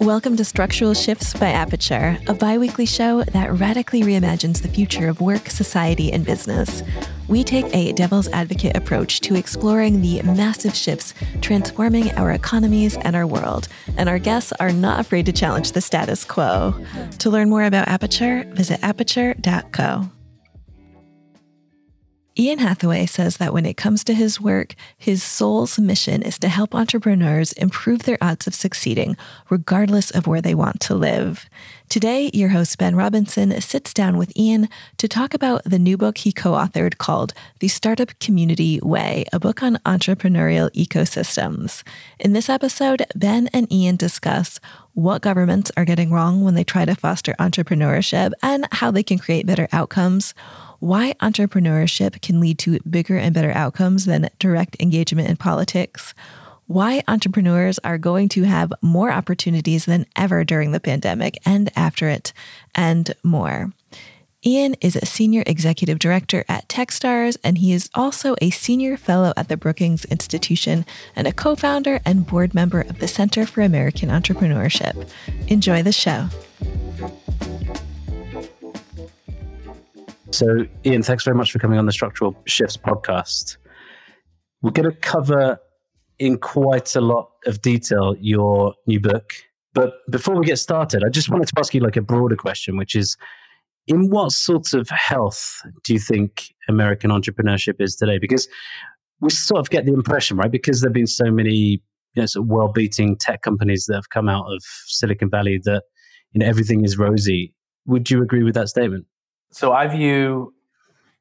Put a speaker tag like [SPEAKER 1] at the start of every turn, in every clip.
[SPEAKER 1] Welcome to Structural Shifts by Aperture, a bi weekly show that radically reimagines the future of work, society, and business. We take a devil's advocate approach to exploring the massive shifts transforming our economies and our world, and our guests are not afraid to challenge the status quo. To learn more about Aperture, visit aperture.co. Ian Hathaway says that when it comes to his work, his soul's mission is to help entrepreneurs improve their odds of succeeding, regardless of where they want to live. Today, your host, Ben Robinson, sits down with Ian to talk about the new book he co authored called The Startup Community Way, a book on entrepreneurial ecosystems. In this episode, Ben and Ian discuss what governments are getting wrong when they try to foster entrepreneurship and how they can create better outcomes why entrepreneurship can lead to bigger and better outcomes than direct engagement in politics, why entrepreneurs are going to have more opportunities than ever during the pandemic and after it, and more. Ian is a senior executive director at Techstars, and he is also a senior fellow at the Brookings Institution and a co founder and board member of the Center for American Entrepreneurship. Enjoy the show.
[SPEAKER 2] So, Ian, thanks very much for coming on the Structural Shifts podcast. We're going to cover in quite a lot of detail your new book. But before we get started, I just wanted to ask you like a broader question, which is in what sort of health do you think American entrepreneurship is today? Because we sort of get the impression, right? Because there have been so many you know, sort of well-beating tech companies that have come out of Silicon Valley that you know everything is rosy. Would you agree with that statement?
[SPEAKER 3] So I view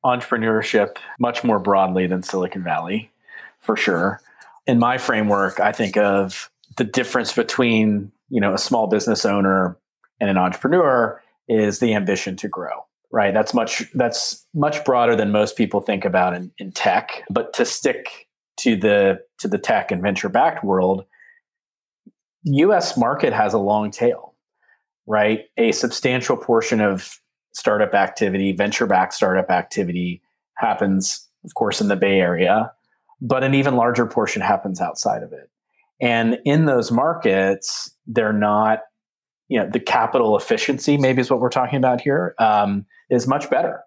[SPEAKER 3] entrepreneurship much more broadly than Silicon Valley, for sure. In my framework, I think of the difference between you know a small business owner and an entrepreneur is the ambition to grow right? That's much that's much broader than most people think about in, in tech. But to stick to the to the tech and venture backed world us market has a long tail right? A substantial portion of startup activity, venture backed startup activity happens, of course, in the Bay Area, but an even larger portion happens outside of it. And in those markets, they're not, you know, the capital efficiency, maybe is what we're talking about here, um, is much better.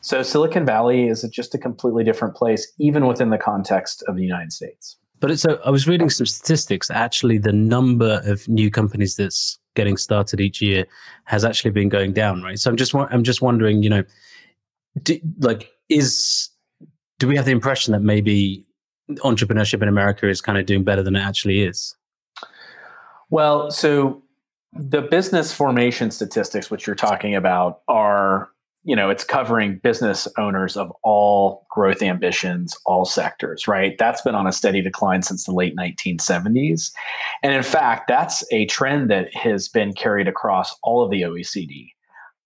[SPEAKER 3] So Silicon Valley is just a completely different place, even within the context of the United States.
[SPEAKER 2] But it's a, I was reading some statistics. Actually, the number of new companies that's getting started each year has actually been going down, right? So I'm just I'm just wondering, you know, do, like is do we have the impression that maybe entrepreneurship in America is kind of doing better than it actually is?
[SPEAKER 3] Well, so the business formation statistics which you're talking about are you know it's covering business owners of all growth ambitions all sectors right? That's been on a steady decline since the late 1970s and in fact that's a trend that has been carried across all of the oecd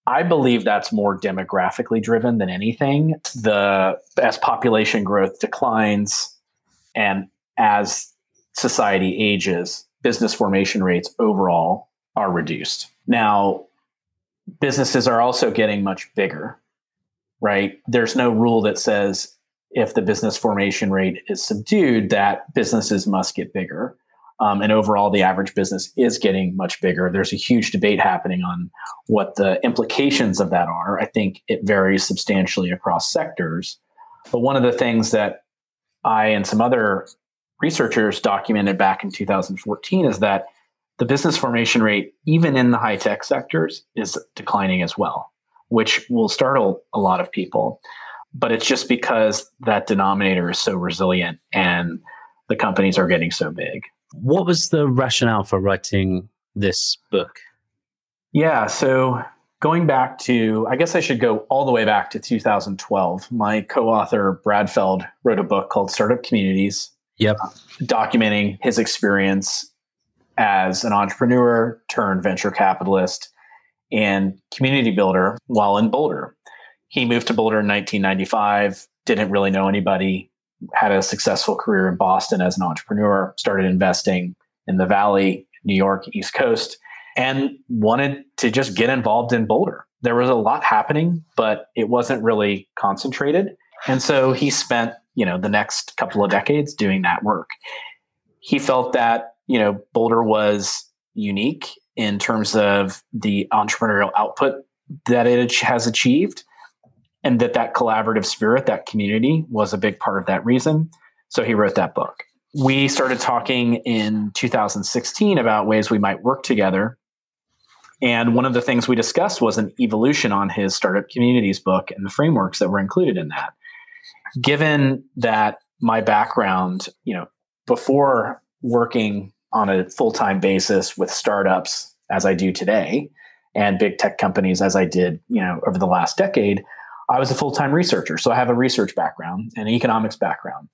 [SPEAKER 3] i believe that's more demographically driven than anything. The as population growth declines and as society ages business formation rates overall are reduced. Now businesses are also getting much bigger, right? There's no rule that says if the business formation rate is subdued, that businesses must get bigger. Um, and overall, the average business is getting much bigger. There's a huge debate happening on what the implications of that are. I think it varies substantially across sectors. But one of the things that I and some other researchers documented back in 2014 is that the business formation rate, even in the high tech sectors, is declining as well, which will startle a lot of people. But it's just because that denominator is so resilient and the companies are getting so big.
[SPEAKER 2] What was the rationale for writing this book?
[SPEAKER 3] Yeah, so going back to, I guess I should go all the way back to 2012. My co author, Brad Feld, wrote a book called Startup Communities.
[SPEAKER 2] Yep.
[SPEAKER 3] Documenting his experience as an entrepreneur turned venture capitalist and community builder while in Boulder. He moved to Boulder in 1995, didn't really know anybody, had a successful career in Boston as an entrepreneur, started investing in the Valley, New York, East Coast, and wanted to just get involved in Boulder. There was a lot happening, but it wasn't really concentrated. And so he spent, you know, the next couple of decades doing that work. He felt that you know, Boulder was unique in terms of the entrepreneurial output that it has achieved and that that collaborative spirit that community was a big part of that reason. So he wrote that book. We started talking in 2016 about ways we might work together. And one of the things we discussed was an evolution on his startup communities book and the frameworks that were included in that. Given that my background you know before working on a full-time basis with startups as I do today and big tech companies as I did, you know, over the last decade, I was a full-time researcher. So I have a research background and an economics background.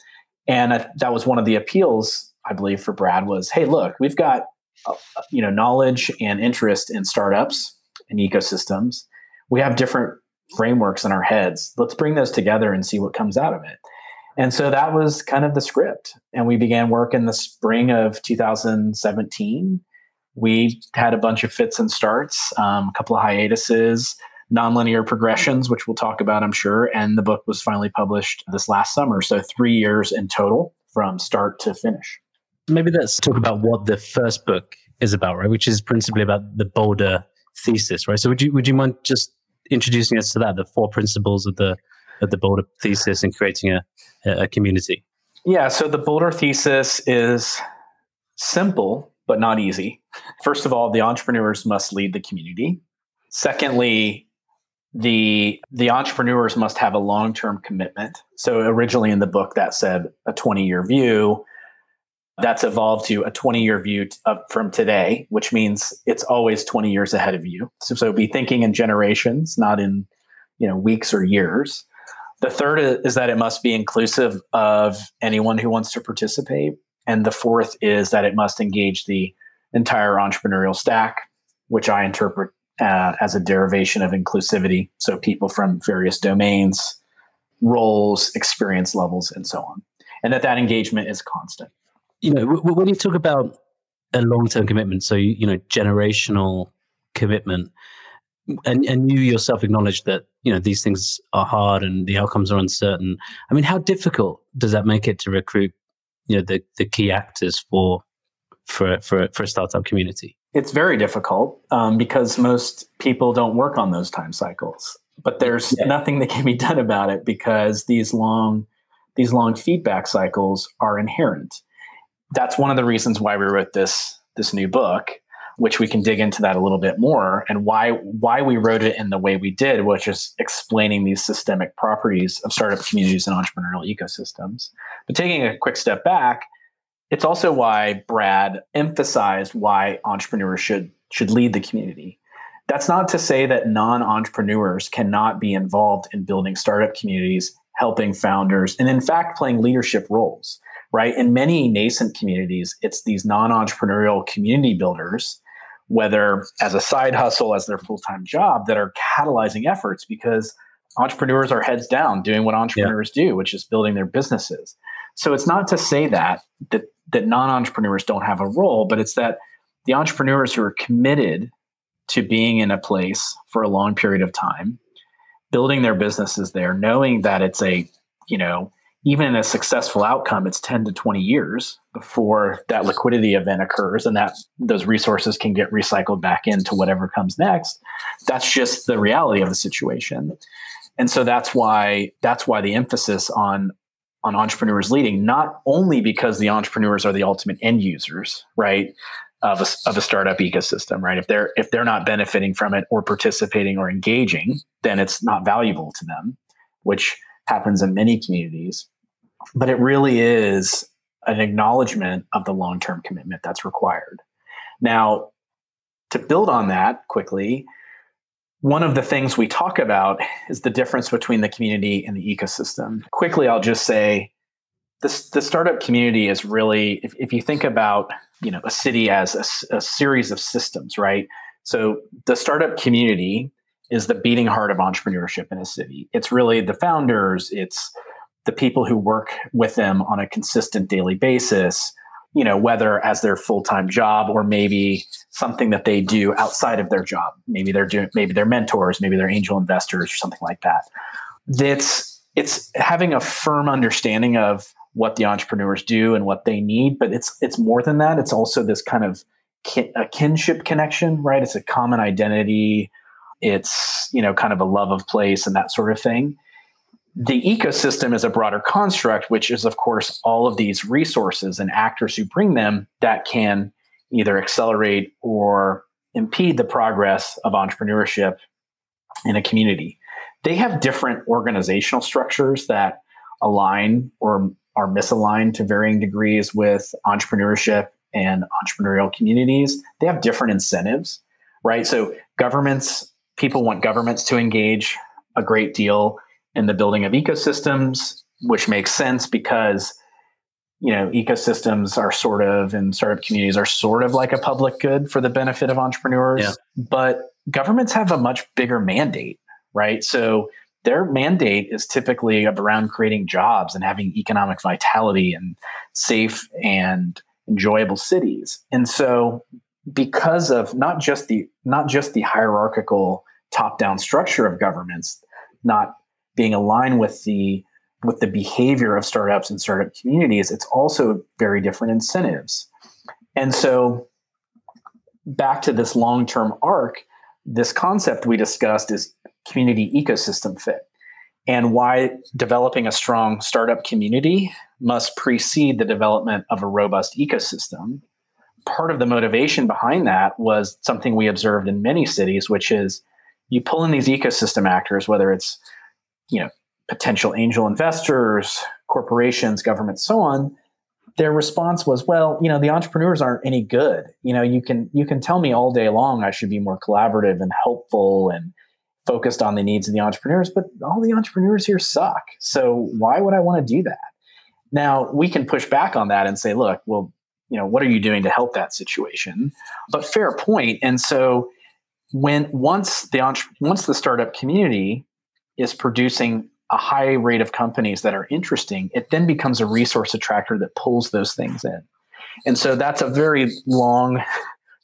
[SPEAKER 3] And that was one of the appeals, I believe, for Brad was, hey, look, we've got uh, you know knowledge and interest in startups and ecosystems. We have different frameworks in our heads. Let's bring those together and see what comes out of it. And so that was kind of the script. And we began work in the spring of 2017. We had a bunch of fits and starts, um, a couple of hiatuses, nonlinear progressions, which we'll talk about, I'm sure. And the book was finally published this last summer. So three years in total from start to finish.
[SPEAKER 2] Maybe let's talk about what the first book is about, right? Which is principally about the Boulder thesis, right? So would you would you mind just introducing us to that, the four principles of the the Boulder thesis and creating a, a community?
[SPEAKER 3] Yeah, so the Boulder thesis is simple but not easy. First of all, the entrepreneurs must lead the community. Secondly, the the entrepreneurs must have a long-term commitment. So originally in the book that said a 20-year view. That's evolved to a 20-year view t- from today, which means it's always 20 years ahead of you. So, so be thinking in generations, not in you know weeks or years. The third is that it must be inclusive of anyone who wants to participate. And the fourth is that it must engage the entire entrepreneurial stack, which I interpret uh, as a derivation of inclusivity. So people from various domains, roles, experience levels, and so on. And that that engagement is constant.
[SPEAKER 2] You know, when you talk about a long-term commitment, so you know, generational commitment, and and you yourself acknowledge that you know these things are hard and the outcomes are uncertain. I mean, how difficult does that make it to recruit you know the the key actors for for for for a startup community?
[SPEAKER 3] It's very difficult um, because most people don't work on those time cycles. But there's yeah. nothing that can be done about it because these long these long feedback cycles are inherent. That's one of the reasons why we wrote this this new book which we can dig into that a little bit more and why why we wrote it in the way we did, which is explaining these systemic properties of startup communities and entrepreneurial ecosystems. But taking a quick step back, it's also why Brad emphasized why entrepreneurs should should lead the community. That's not to say that non-entrepreneurs cannot be involved in building startup communities, helping founders, and in fact playing leadership roles right? In many nascent communities, it's these non entrepreneurial community builders whether as a side hustle, as their full time job, that are catalyzing efforts because entrepreneurs are heads down doing what entrepreneurs yeah. do, which is building their businesses. So it's not to say that that that non entrepreneurs don't have a role, but it's that the entrepreneurs who are committed to being in a place for a long period of time, building their businesses there, knowing that it's a you know even in a successful outcome, it's 10 to 20 years before that liquidity event occurs and that those resources can get recycled back into whatever comes next. That's just the reality of the situation. And so that's why that's why the emphasis on on entrepreneurs leading, not only because the entrepreneurs are the ultimate end users, right? Of a, of a startup ecosystem, right? If they're if they're not benefiting from it or participating or engaging, then it's not valuable to them, which happens in many communities but it really is an acknowledgement of the long term commitment that's required. Now, to build on that quickly, one of the things we talk about is the difference between the community and the ecosystem. Quickly, I'll just say this, the startup community is really, if, if you think about you know a city as a, a series of systems, right? So the startup community is the beating heart of entrepreneurship in a city. It's really the founders, it's the people who work with them on a consistent daily basis, you know, whether as their full-time job or maybe something that they do outside of their job. Maybe they're doing maybe they're mentors, maybe they're angel investors or something like that. That's it's having a firm understanding of what the entrepreneurs do and what they need, but it's it's more than that. It's also this kind of kin- a kinship connection, right? It's a common identity. It's, you know, kind of a love of place and that sort of thing. The ecosystem is a broader construct, which is, of course, all of these resources and actors who bring them that can either accelerate or impede the progress of entrepreneurship in a community. They have different organizational structures that align or are misaligned to varying degrees with entrepreneurship and entrepreneurial communities. They have different incentives, right? So, governments, people want governments to engage a great deal in the building of ecosystems, which makes sense because you know ecosystems are sort of and startup communities are sort of like a public good for the benefit of entrepreneurs yeah. but governments have a much bigger mandate right so their mandate is typically around creating jobs and having economic vitality and safe and enjoyable cities and so because of not just the not just the hierarchical top down structure of governments not being aligned with the with the behavior of startups and startup communities, it's also very different incentives. And so, back to this long term arc, this concept we discussed is community ecosystem fit and why developing a strong startup community must precede the development of a robust ecosystem. Part of the motivation behind that was something we observed in many cities, which is you pull in these ecosystem actors, whether it's you know potential angel investors, corporations, governments, so on, their response was, well, you know, the entrepreneurs aren't any good. You know, you can you can tell me all day long I should be more collaborative and helpful and focused on the needs of the entrepreneurs, but all the entrepreneurs here suck. So why would I want to do that? Now, we can push back on that and say, look, well, you know, what are you doing to help that situation? But fair point. And so when once the once the startup community is producing a high rate of companies that are interesting, it then becomes a resource attractor that pulls those things in. And so that's a very long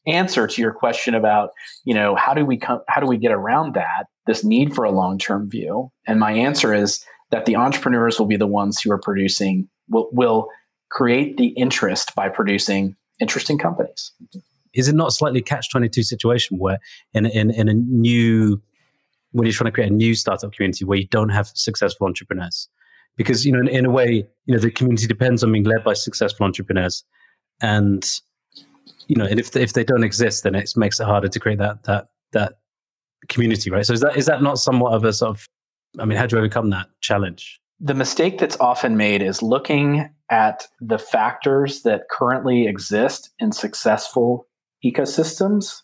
[SPEAKER 3] answer to your question about, you know, how do we come how do we get around that, this need for a long-term view? And my answer is that the entrepreneurs will be the ones who are producing will will create the interest by producing interesting companies.
[SPEAKER 2] Is it not slightly catch 22 situation where in, in, in a new when you're trying to create a new startup community where you don't have successful entrepreneurs? Because you know in, in, a way you know the community depends on being led by successful entrepreneurs and you know and if they, if they don't exist then it makes it harder to create that that that community right? So is that is that not somewhat of a sort of i mean how do you overcome that challenge?
[SPEAKER 3] The mistake that's often made is looking at the factors that currently exist in successful ecosystems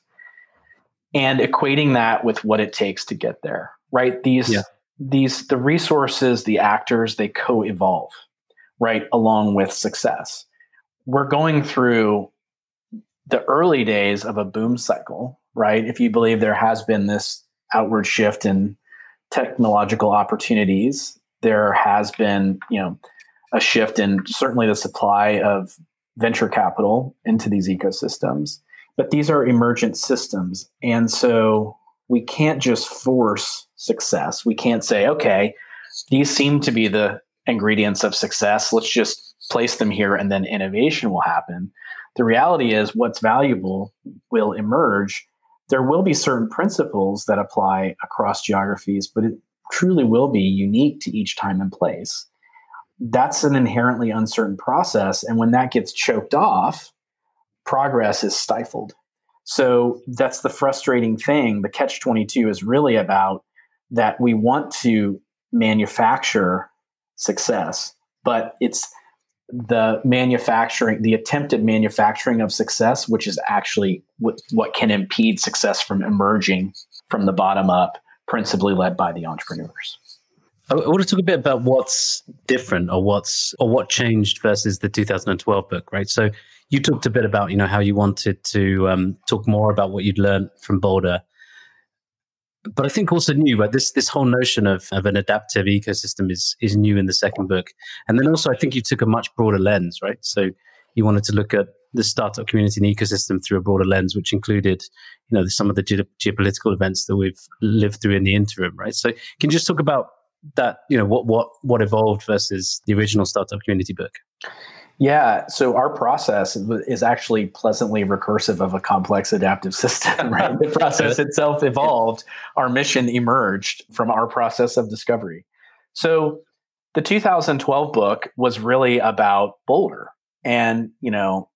[SPEAKER 3] and equating that with what it takes to get there right? These yeah. these the resources the actors they co-evolve right along with success. We're going through the early days of a boom cycle right? If you believe there has been this outward shift in technological opportunities there has been you know a shift in certainly the supply of venture capital into these ecosystems but these are emergent systems. And so we can't just force success. We can't say, okay, these seem to be the ingredients of success. Let's just place them here and then innovation will happen. The reality is, what's valuable will emerge. There will be certain principles that apply across geographies, but it truly will be unique to each time and place. That's an inherently uncertain process. And when that gets choked off, progress is stifled. So that's the frustrating thing. The catch 22 is really about that we want to manufacture success, but it's the manufacturing, the attempted manufacturing of success, which is actually what, what can impede success from emerging from the bottom up, principally led by the entrepreneurs.
[SPEAKER 2] I want to talk a bit about what's different or what's or what changed versus the 2012 book, right? So you talked a bit about you know how you wanted to um, talk more about what you'd learned from Boulder, but I think also new. Right, this this whole notion of, of an adaptive ecosystem is is new in the second book, and then also I think you took a much broader lens, right? So you wanted to look at the startup community and ecosystem through a broader lens, which included, you know, some of the ge- geopolitical events that we've lived through in the interim, right? So, can you just talk about that? You know, what what what evolved versus the original startup community book?
[SPEAKER 3] Yeah, so our process is actually pleasantly recursive of a complex adaptive system, right? the process itself evolved, our mission emerged from our process of discovery. So the 2012 book was really about Boulder and, you know,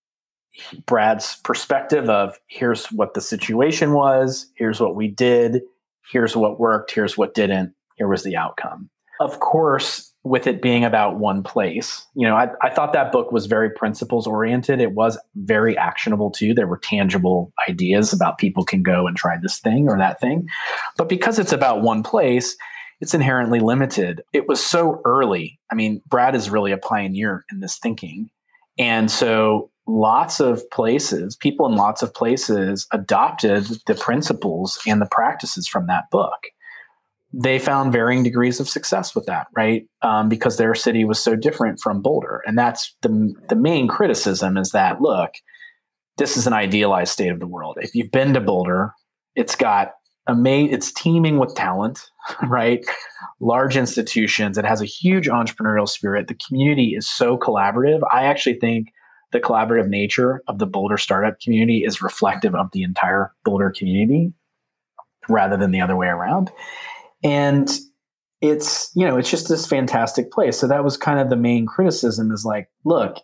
[SPEAKER 3] Brad's perspective of here's what the situation was, here's what we did, here's what worked, here's what didn't, here was the outcome. Of course, with it being about one place, you know, I, I thought that book was very principles oriented. It was very actionable too. There were tangible ideas about people can go and try this thing or that thing. But because it's about one place, it's inherently limited. It was so early. I mean, Brad is really a pioneer in this thinking. And so lots of places, people in lots of places adopted the principles and the practices from that book. They found varying degrees of success with that, right? Um, because their city was so different from Boulder. And that's the, the main criticism is that, look, this is an idealized state of the world. If you've been to Boulder, it's got amazing, it's teeming with talent, right? Large institutions. It has a huge entrepreneurial spirit. The community is so collaborative. I actually think the collaborative nature of the Boulder startup community is reflective of the entire Boulder community rather than the other way around. And it's, you know, it's just this fantastic place. So that was kind of the main criticism is like, look,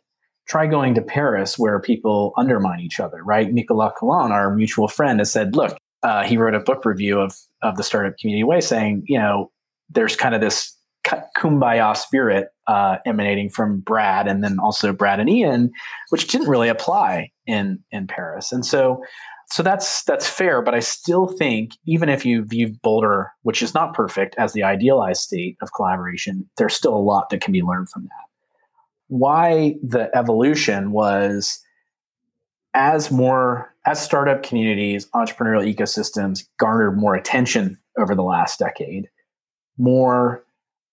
[SPEAKER 3] try going to Paris where people undermine each other, right? Nicolas Colin, our mutual friend, has said, look, uh, he wrote a book review of of the startup community way, saying, you know, there's kind of this kumbaya spirit uh, emanating from Brad, and then also Brad and Ian, which didn't really apply in in Paris, and so. So that's that's fair, but I still think even if you view Boulder, which is not perfect, as the idealized state of collaboration, there's still a lot that can be learned from that. Why the evolution was as more as startup communities, entrepreneurial ecosystems garnered more attention over the last decade, more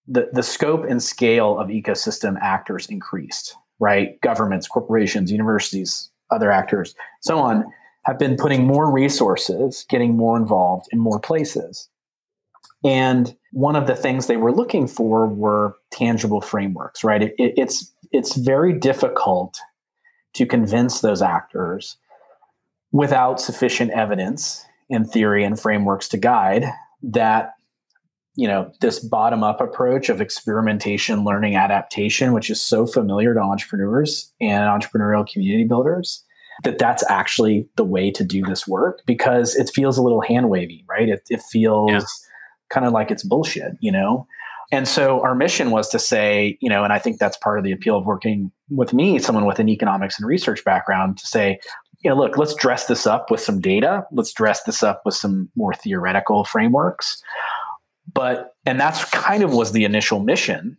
[SPEAKER 3] the, the scope and scale of ecosystem actors increased, right? Governments, corporations, universities, other actors, so on, have been putting more resources, getting more involved in more places. And one of the things they were looking for were tangible frameworks, right? It, it, it's it's very difficult to convince those actors without sufficient evidence and theory and frameworks to guide that you know this bottom up approach of experimentation learning adaptation which is so familiar to entrepreneurs and entrepreneurial community builders that that's actually the way to do this work because it feels a little hand wavy right it, it feels yeah. kind of like it's bullshit you know and so our mission was to say you know and i think that's part of the appeal of working with me someone with an economics and research background to say you know, look, let's dress this up with some data. Let's dress this up with some more theoretical frameworks. But, and that's kind of was the initial mission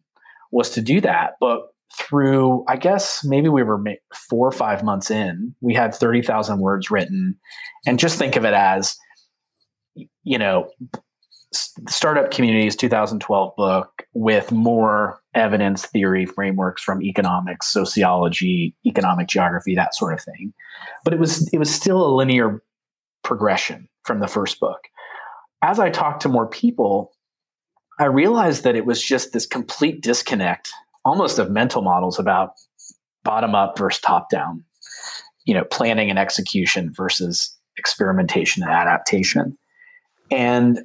[SPEAKER 3] was to do that. But through, I guess maybe we were four or five months in, we had 30,000 words written. And just think of it as, you know, startup communities 2012 book with more evidence theory frameworks from economics sociology economic geography that sort of thing but it was it was still a linear progression from the first book as i talked to more people i realized that it was just this complete disconnect almost of mental models about bottom up versus top down you know planning and execution versus experimentation and adaptation and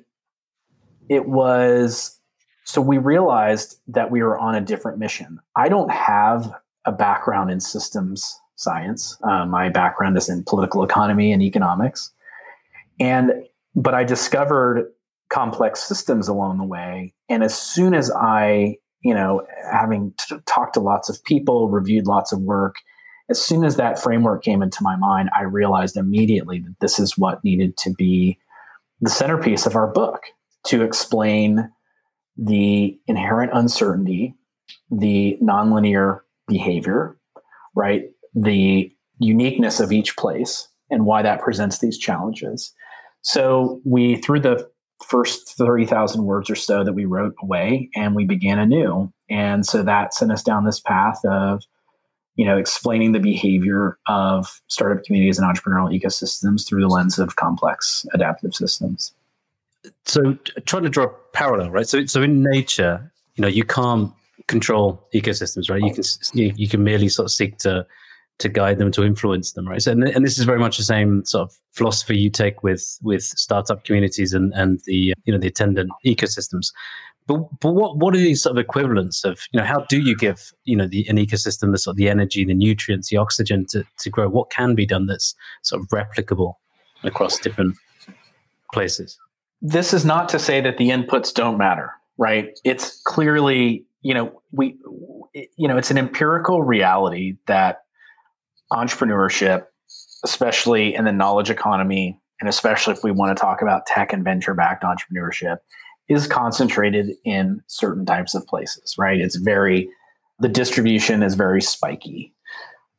[SPEAKER 3] it was so we realized that we were on a different mission. I don't have a background in systems science. Uh, my background is in political economy and economics, and but I discovered complex systems along the way. And as soon as I, you know, having t- talked to lots of people, reviewed lots of work, as soon as that framework came into my mind, I realized immediately that this is what needed to be the centerpiece of our book to explain the inherent uncertainty, the nonlinear behavior, right? The uniqueness of each place and why that presents these challenges. So we threw the first 30,000 words or so that we wrote away and we began anew. And so that sent us down this path of, you know, explaining the behavior of startup communities and entrepreneurial ecosystems through the lens of complex adaptive systems
[SPEAKER 2] so trying to draw a parallel, right? So, so in nature, you know, you can't control ecosystems, right? You can you, you can merely sort of seek to to guide them to influence them, right? So, and, and this is very much the same sort of philosophy you take with with startup communities and and the you know the attendant ecosystems. But but what what are these sort of equivalents of you know how do you give you know the an ecosystem the sort of the energy, the nutrients, the oxygen to to grow? What can be done that's sort of replicable across different places?
[SPEAKER 3] This is not to say that the inputs don't matter, right? It's clearly you know we you know it's an empirical reality that entrepreneurship, especially in the knowledge economy, and especially if we want to talk about tech and venture backed entrepreneurship, is concentrated in certain types of places, right? It's very, the distribution is very spiky.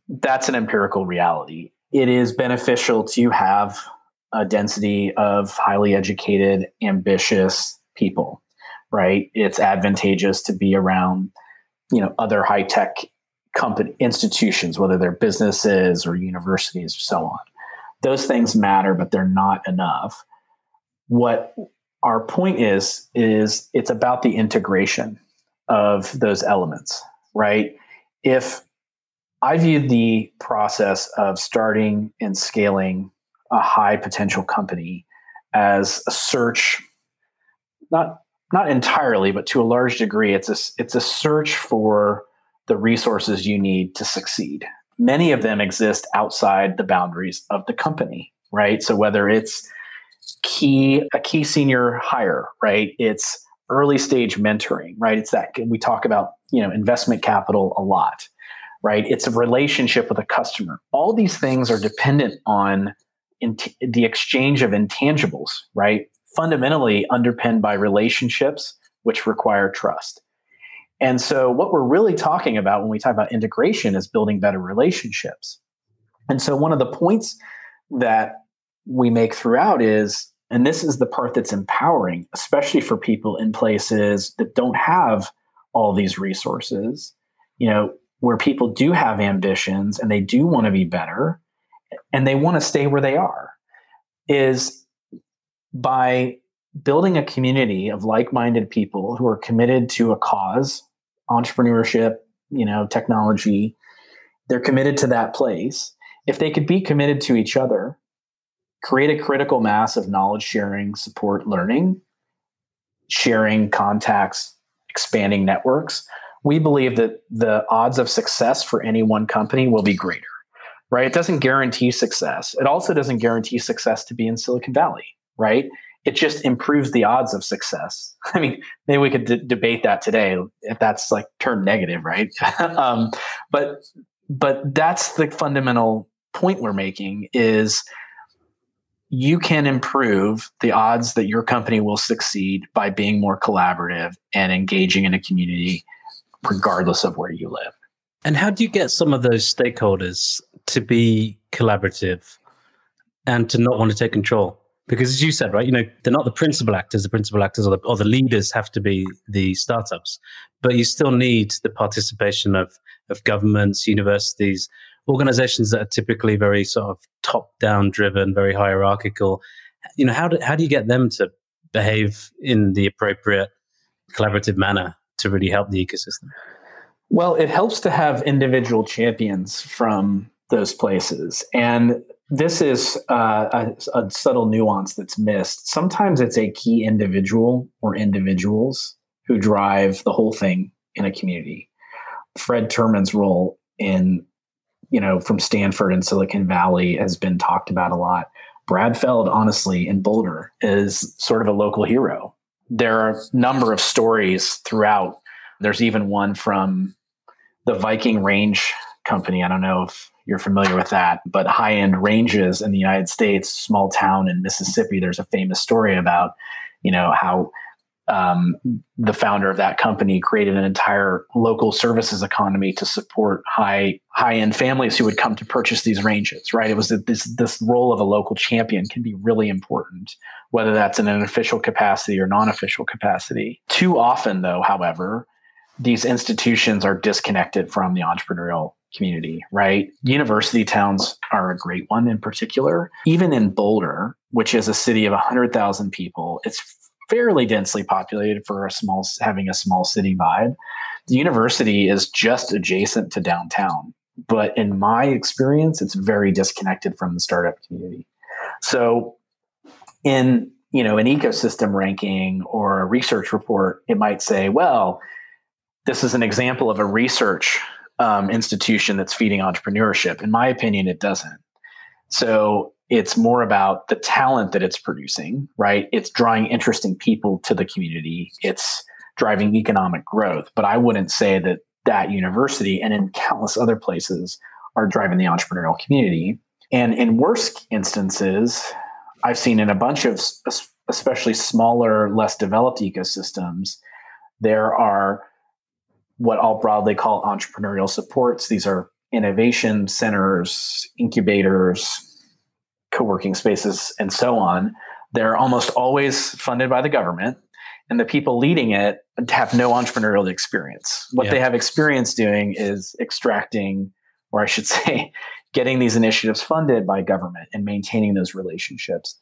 [SPEAKER 3] That's an empirical reality. It is beneficial to have a density of highly educated, ambitious people, right? It's advantageous to be around, you know, other high tech company institutions, whether they're businesses or universities or so on. Those things matter, but they're not enough. What our point is is it's about the integration of those elements, right? If I view the process of starting and scaling a high potential company as a search, not not entirely, but to a large degree, it's a it's a search for the resources you need to succeed. Many of them exist outside the boundaries of the company, right? So whether it's key a key senior hire, right? It's early stage mentoring, right? It's that we talk about, you know, investment capital a lot, right? It's a relationship with a customer. All these things are dependent on the exchange of intangibles, right? Fundamentally underpinned by relationships which require trust. And so, what we're really talking about when we talk about integration is building better relationships. And so, one of the points that we make throughout is, and this is the part that's empowering, especially for people in places that don't have all these resources, you know, where people do have ambitions and they do want to be better and they want to stay where they are, is by building a community of like-minded people who are committed to a cause entrepreneurship, you know, technology, they're committed to that place. If they could be committed to each other, create a critical mass of knowledge sharing, support, learning, sharing contacts, expanding networks, we believe that the odds of success for any one company will be greater. Right? It doesn't guarantee success. It also doesn't guarantee success to be in Silicon Valley, right? It just improves the odds of success. I mean, maybe we could d- debate that today if that's like turned negative, right? um, but but that's the fundamental point we're making is you can improve the odds that your company will succeed by being more collaborative and engaging in a community regardless of where you live.
[SPEAKER 2] And how do you get some of those stakeholders to be collaborative and to not want to take control? Because as you said right you know they're not the principal actors. The principal actors or the, or the leaders have to be the startups. But you still need the participation of of governments universities organizations that are typically very sort of top down driven very hierarchical. You know how do, how do you get them to behave in the appropriate collaborative manner to really help the ecosystem?
[SPEAKER 3] Well it helps to have individual champions from those places. And this is uh, a, a, subtle nuance that's missed. Sometimes it's a key individual or individuals who drive the whole thing in a community. Fred Terman's role in, you know, from Stanford and Silicon Valley has been talked about a lot. Brad Feld, honestly, in Boulder is sort of a local hero. There are a number of stories throughout. There's even one from the Viking Range Company. I don't know if you're familiar with that. But high end ranges in the United States, small town in Mississippi, there's a famous story about, you know, how um, the founder of that company created an entire local services economy to support high high end families who would come to purchase these ranges. Right? It was this this role of a local champion can be really important, whether that's in an official capacity or non official capacity. Too often, though, however, these institutions are disconnected from the entrepreneurial community, right? University towns are a great one in particular. Even in Boulder, which is a city of 100,000 people, it's fairly densely populated for a small having a small city vibe. the university is just adjacent to downtown. But in my experience, it's very disconnected from the startup community. So in you know an ecosystem ranking or a research report, it might say, well, this is an example of a research um, institution that's feeding entrepreneurship. In my opinion, it doesn't. So it's more about the talent that it's producing, right? It's drawing interesting people to the community. It's driving economic growth. But I wouldn't say that that university and in countless other places are driving the entrepreneurial community. And in worse instances, I've seen in a bunch of especially smaller, less developed ecosystems, there are what I'll broadly call entrepreneurial supports. These are innovation centers, incubators, co working spaces, and so on. They're almost always funded by the government, and the people leading it have no entrepreneurial experience. What yeah. they have experience doing is extracting, or I should say, getting these initiatives funded by government and maintaining those relationships.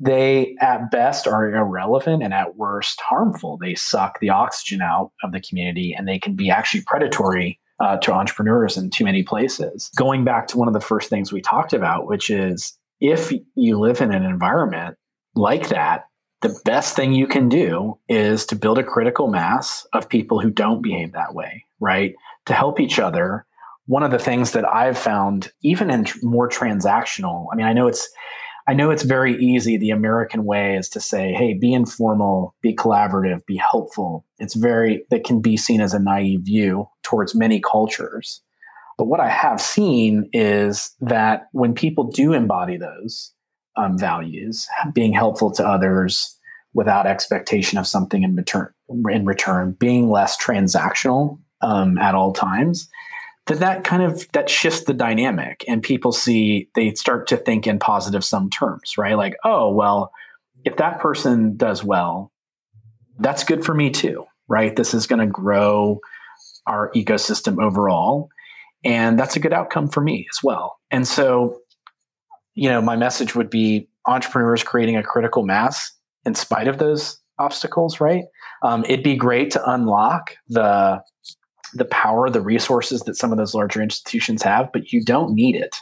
[SPEAKER 3] They, at best, are irrelevant and at worst, harmful. They suck the oxygen out of the community and they can be actually predatory uh, to entrepreneurs in too many places. Going back to one of the first things we talked about, which is if you live in an environment like that, the best thing you can do is to build a critical mass of people who don't behave that way, right? To help each other. One of the things that I've found, even in more transactional, I mean, I know it's, I know it's very easy. The American way is to say, hey, be informal, be collaborative, be helpful. It's very, that can be seen as a naive view towards many cultures. But what I have seen is that when people do embody those, um, values, being helpful to others without expectation of something in return, in return being less transactional um, at all times, that that kind of that shifts the dynamic, and people see they start to think in positive sum terms, right? Like, oh well, if that person does well, that's good for me too, right? This is going to grow our ecosystem overall. And that's a good outcome for me as well. And so you know, my message would be entrepreneurs creating a critical mass in spite of those obstacles, right? Um, it'd be great to unlock the the power, the resources that some of those larger institutions have, but you don't need it.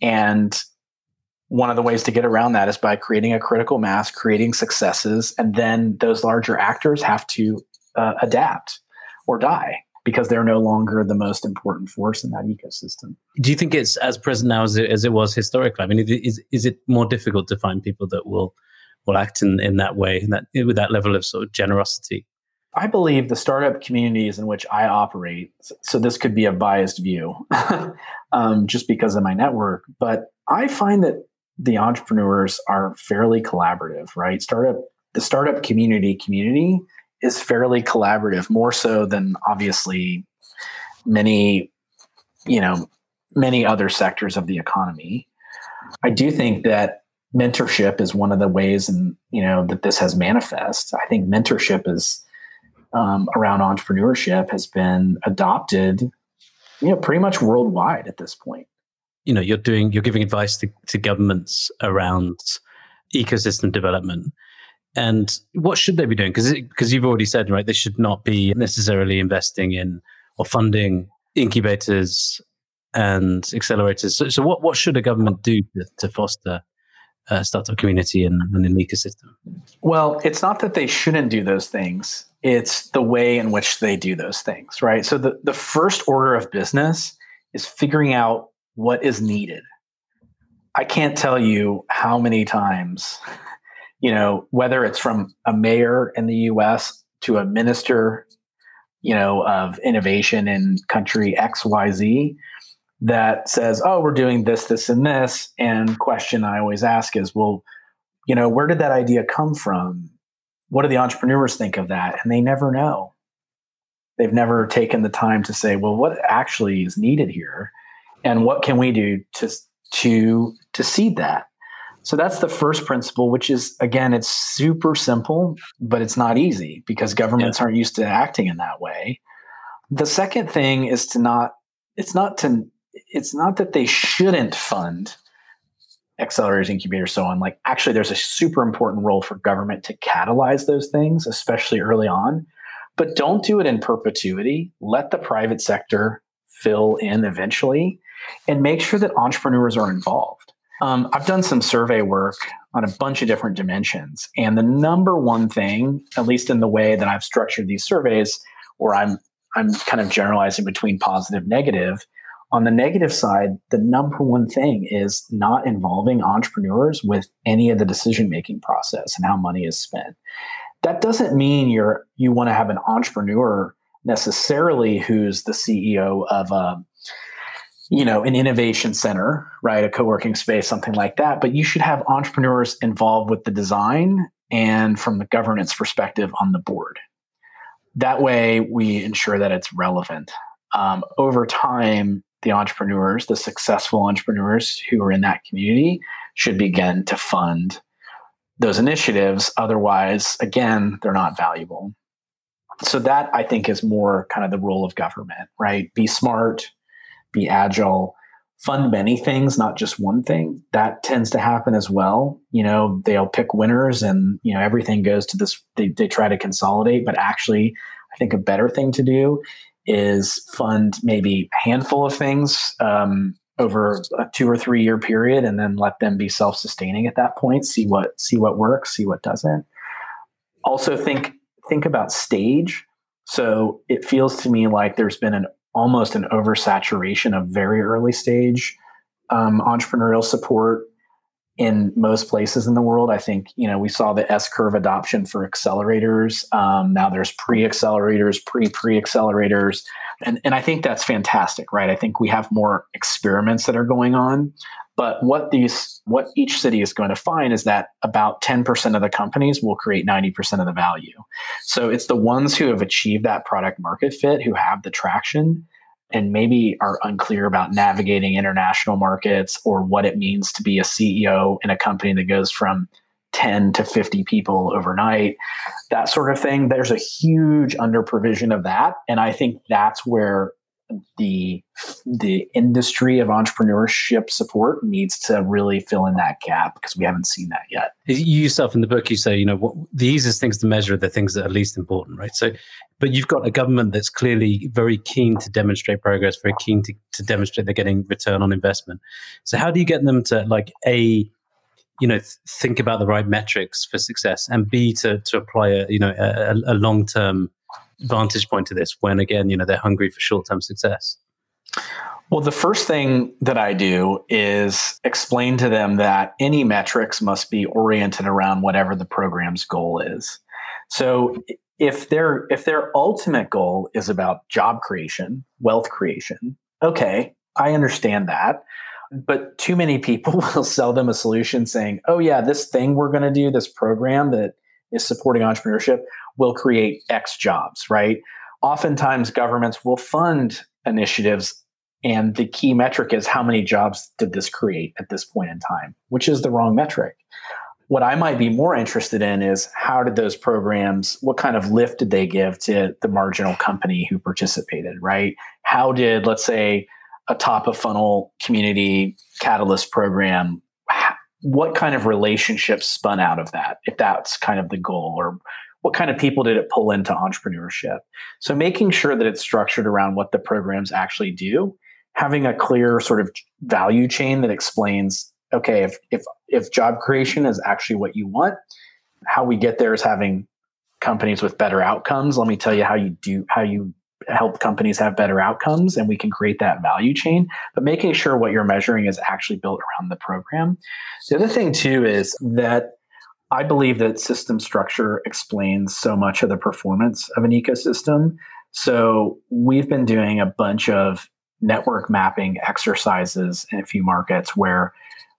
[SPEAKER 3] And one of the ways to get around that is by creating a critical mass, creating successes, and then those larger actors have to uh, adapt or die because they're no longer the most important force in that ecosystem.
[SPEAKER 2] Do you think it's as present now as it, as it was historically? I mean, is is it more difficult to find people that will will act in, in that way, in that with that level of sort of generosity?
[SPEAKER 3] I believe the startup communities in which I operate, so this could be a biased view um, just because of my network, but I find that the entrepreneurs are fairly collaborative, right? Startup, the startup community community is fairly collaborative, more so than obviously many, you know, many other sectors of the economy. I do think that mentorship is one of the ways, and you know, that this has manifest. I think mentorship is um, around entrepreneurship has been adopted, you know, pretty much worldwide at this point.
[SPEAKER 2] You know, you're doing, you're giving advice to, to governments around ecosystem development and what should they be doing? Because because you've already said right, they should not be necessarily investing in or funding incubators and accelerators. So, so what what should a government do to, to foster a startup community and, and an ecosystem?
[SPEAKER 3] Well, it's not that they shouldn't do those things. It's the way in which they do those things, right? So the, the first order of business is figuring out what is needed. I can't tell you how many times you know, whether it's from a mayor in the US to a minister, you know, of innovation in country XYZ that says, oh, we're doing this, this, and this. And question I always ask is, well, you know, where did that idea come from? What do the entrepreneurs think of that? And they never know. They've never taken the time to say, well, what actually is needed here? And what can we do to to to seed that? So that's the first principle, which is again, it's super simple, but it's not easy because governments yeah. aren't used to acting in that way. The second thing is to not, it's not to, it's not that they shouldn't fund accelerators, incubators, so on. Like actually, there's a super important role for government to catalyze those things, especially early on. but don't do it in perpetuity. Let the private sector fill in eventually and make sure that entrepreneurs are involved. Um, I've done some survey work on a bunch of different dimensions. And the number one thing, at least in the way that I've structured these surveys, where I'm I'm kind of generalizing between positive, negative. On the negative side, the number one thing is not involving entrepreneurs with any of the decision making process and how money is spent. That doesn't mean you're you want to have an entrepreneur necessarily who's the CEO of a you know an innovation center right? A co-working space something like that. But you should have entrepreneurs involved with the design and from the governance perspective on the board. That way we ensure that it's relevant. Um, over time the entrepreneurs the successful entrepreneurs who are in that community should begin to fund those initiatives otherwise again they're not valuable so that i think is more kind of the role of government right be smart be agile, fund many things, not just one thing. That tends to happen as well. You know, they'll pick winners and, you know, everything goes to this, they, they try to consolidate. But actually, I think a better thing to do is fund maybe a handful of things um, over a two or three year period and then let them be self-sustaining at that point see what see what works see what doesn't. Also think think about stage. So it feels to me like there's been an almost an oversaturation of very early stage um, entrepreneurial support in most places in the world. I think you know we saw the S curve adoption for accelerators. Um, now there's pre accelerators, pre pre accelerators, and and I think that's fantastic, right? I think we have more experiments that are going on. But what these what each city is going to find is that about 10% of the companies will create 90% of the value. So it's the ones who have achieved that product market fit who have the traction and maybe are unclear about navigating international markets or what it means to be a CEO in a company that goes from 10 to 50 people overnight, that sort of thing. There's a huge under provision of that. And I think that's where the the industry of entrepreneurship support needs to really fill in that gap because we haven't seen that yet.
[SPEAKER 2] You yourself in the book, you say, you know, what, the easiest things to measure are the things that are least important, right? So, but you've got a government that's clearly very keen to demonstrate progress, very keen to, to demonstrate they're getting return on investment. So, how do you get them to like a you know th- think about the right metrics for success and b to to apply a you know a, a long term vantage point to this when again you know they're hungry for short-term success
[SPEAKER 3] well the first thing that i do is explain to them that any metrics must be oriented around whatever the program's goal is so if their if their ultimate goal is about job creation wealth creation okay i understand that but too many people will sell them a solution saying oh yeah this thing we're going to do this program that is supporting entrepreneurship will create X jobs, right? Oftentimes, governments will fund initiatives, and the key metric is how many jobs did this create at this point in time, which is the wrong metric. What I might be more interested in is how did those programs, what kind of lift did they give to the marginal company who participated, right? How did, let's say, a top of funnel community catalyst program what kind of relationships spun out of that if that's kind of the goal or what kind of people did it pull into entrepreneurship so making sure that it's structured around what the programs actually do having a clear sort of value chain that explains okay if if if job creation is actually what you want how we get there is having companies with better outcomes. Let me tell you how you do how you help companies have better outcomes and we can create that value chain. But making sure what you're measuring is actually built around the program. The other thing too is that i believe that system structure explains so much of the performance of an ecosystem. So we've been doing a bunch of network mapping exercises in a few markets where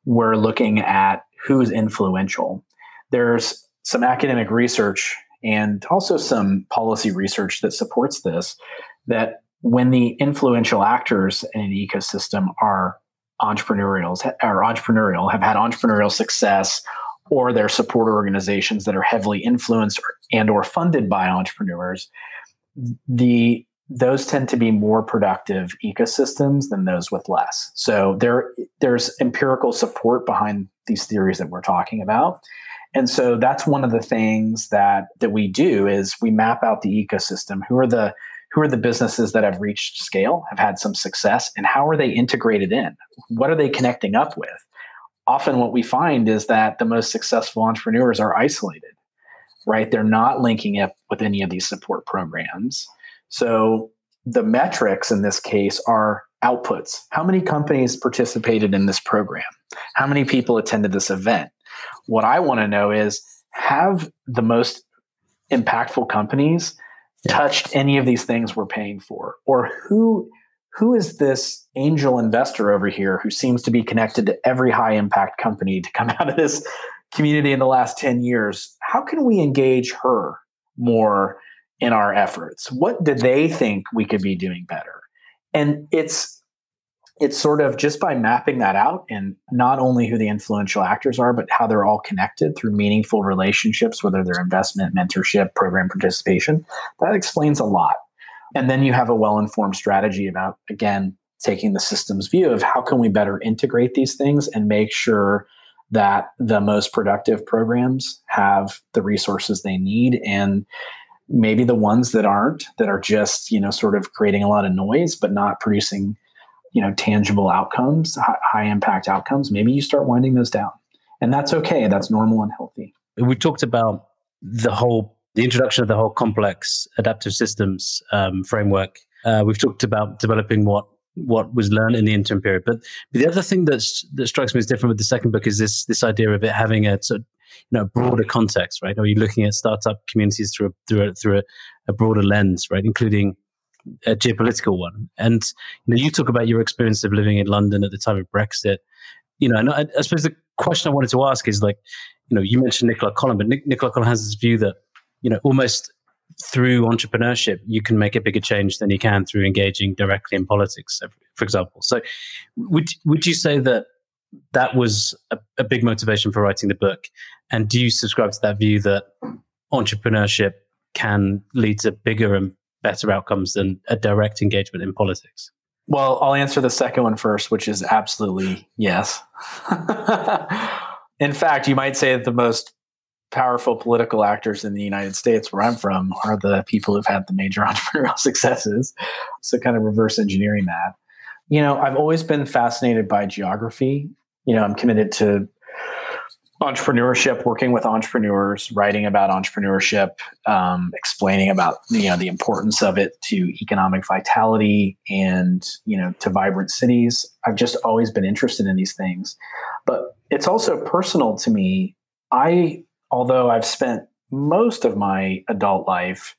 [SPEAKER 3] we're looking at who's influential. There's some academic research and also some policy research that supports this that when the influential actors in an ecosystem are entrepreneurials are entrepreneurial have had entrepreneurial success or they're support organizations that are heavily influenced and or funded by entrepreneurs the those tend to be more productive ecosystems than those with less so there there's empirical support behind these theories that we're talking about And so that's one of the things that that we do is we map out the ecosystem. Who are the who are the businesses that have reached scale, have had some success, and how are they integrated in? What are they connecting up with? Often, what we find is that the most successful entrepreneurs are isolated, right? They're not linking up with any of these support programs. So, the metrics in this case are outputs. How many companies participated in this program? How many people attended this event? What I want to know is have the most impactful companies touched any of these things we're paying for or who who is this angel investor over here who seems to be connected to every high impact company to come out of this community in the last 10 years how can we engage her more in our efforts what do they think we could be doing better and it's it's sort of just by mapping that out and not only who the influential actors are, but how they're all connected through meaningful relationships, whether they're investment, mentorship, program participation, that explains a lot. And then you have a well informed strategy about, again, taking the systems view of how can we better integrate these things and make sure that the most productive programs have the resources they need and maybe the ones that aren't that are just you know sort of creating a lot of noise but not producing you know tangible outcomes high impact outcomes maybe you start winding those down. And that's okay. That's normal and healthy.
[SPEAKER 2] We talked about the whole the introduction of the whole complex adaptive systems um, framework. Uh, we've talked about developing what what was learned in the interim period. But, the other thing that's that strikes me as different with the second book is this this idea of it having a sort of, you know broader context right are you looking at startup communities through a, through a, through a, a broader lens right including a geopolitical one. And you know, you talk about your experience of living in London at the time of Brexit. You know, and I, I suppose the question I wanted to ask is like, you know, you mentioned Nicolas Colin, but Nic- Nicolas Colin has this view that you know almost through entrepreneurship you can make a bigger change than you can through engaging directly in politics, for example. So, would would you say that that was a, a big motivation for writing the book? And do you subscribe to that view that entrepreneurship can lead to bigger and better outcomes than a direct engagement in politics?
[SPEAKER 3] Well, I'll answer the second one first, which is absolutely yes. in fact, you might say that the most powerful political actors in the United States, where I'm from, are the people who've had the major entrepreneurial successes. So, kind of reverse engineering that. You know, I've always been fascinated by geography. You know, I'm committed to entrepreneurship, working with entrepreneurs, writing about entrepreneurship, um, explaining about you know the importance of it to economic vitality and you know to vibrant cities. I've just always been interested in these things, but it's also personal to me. I, although I've spent most of my adult life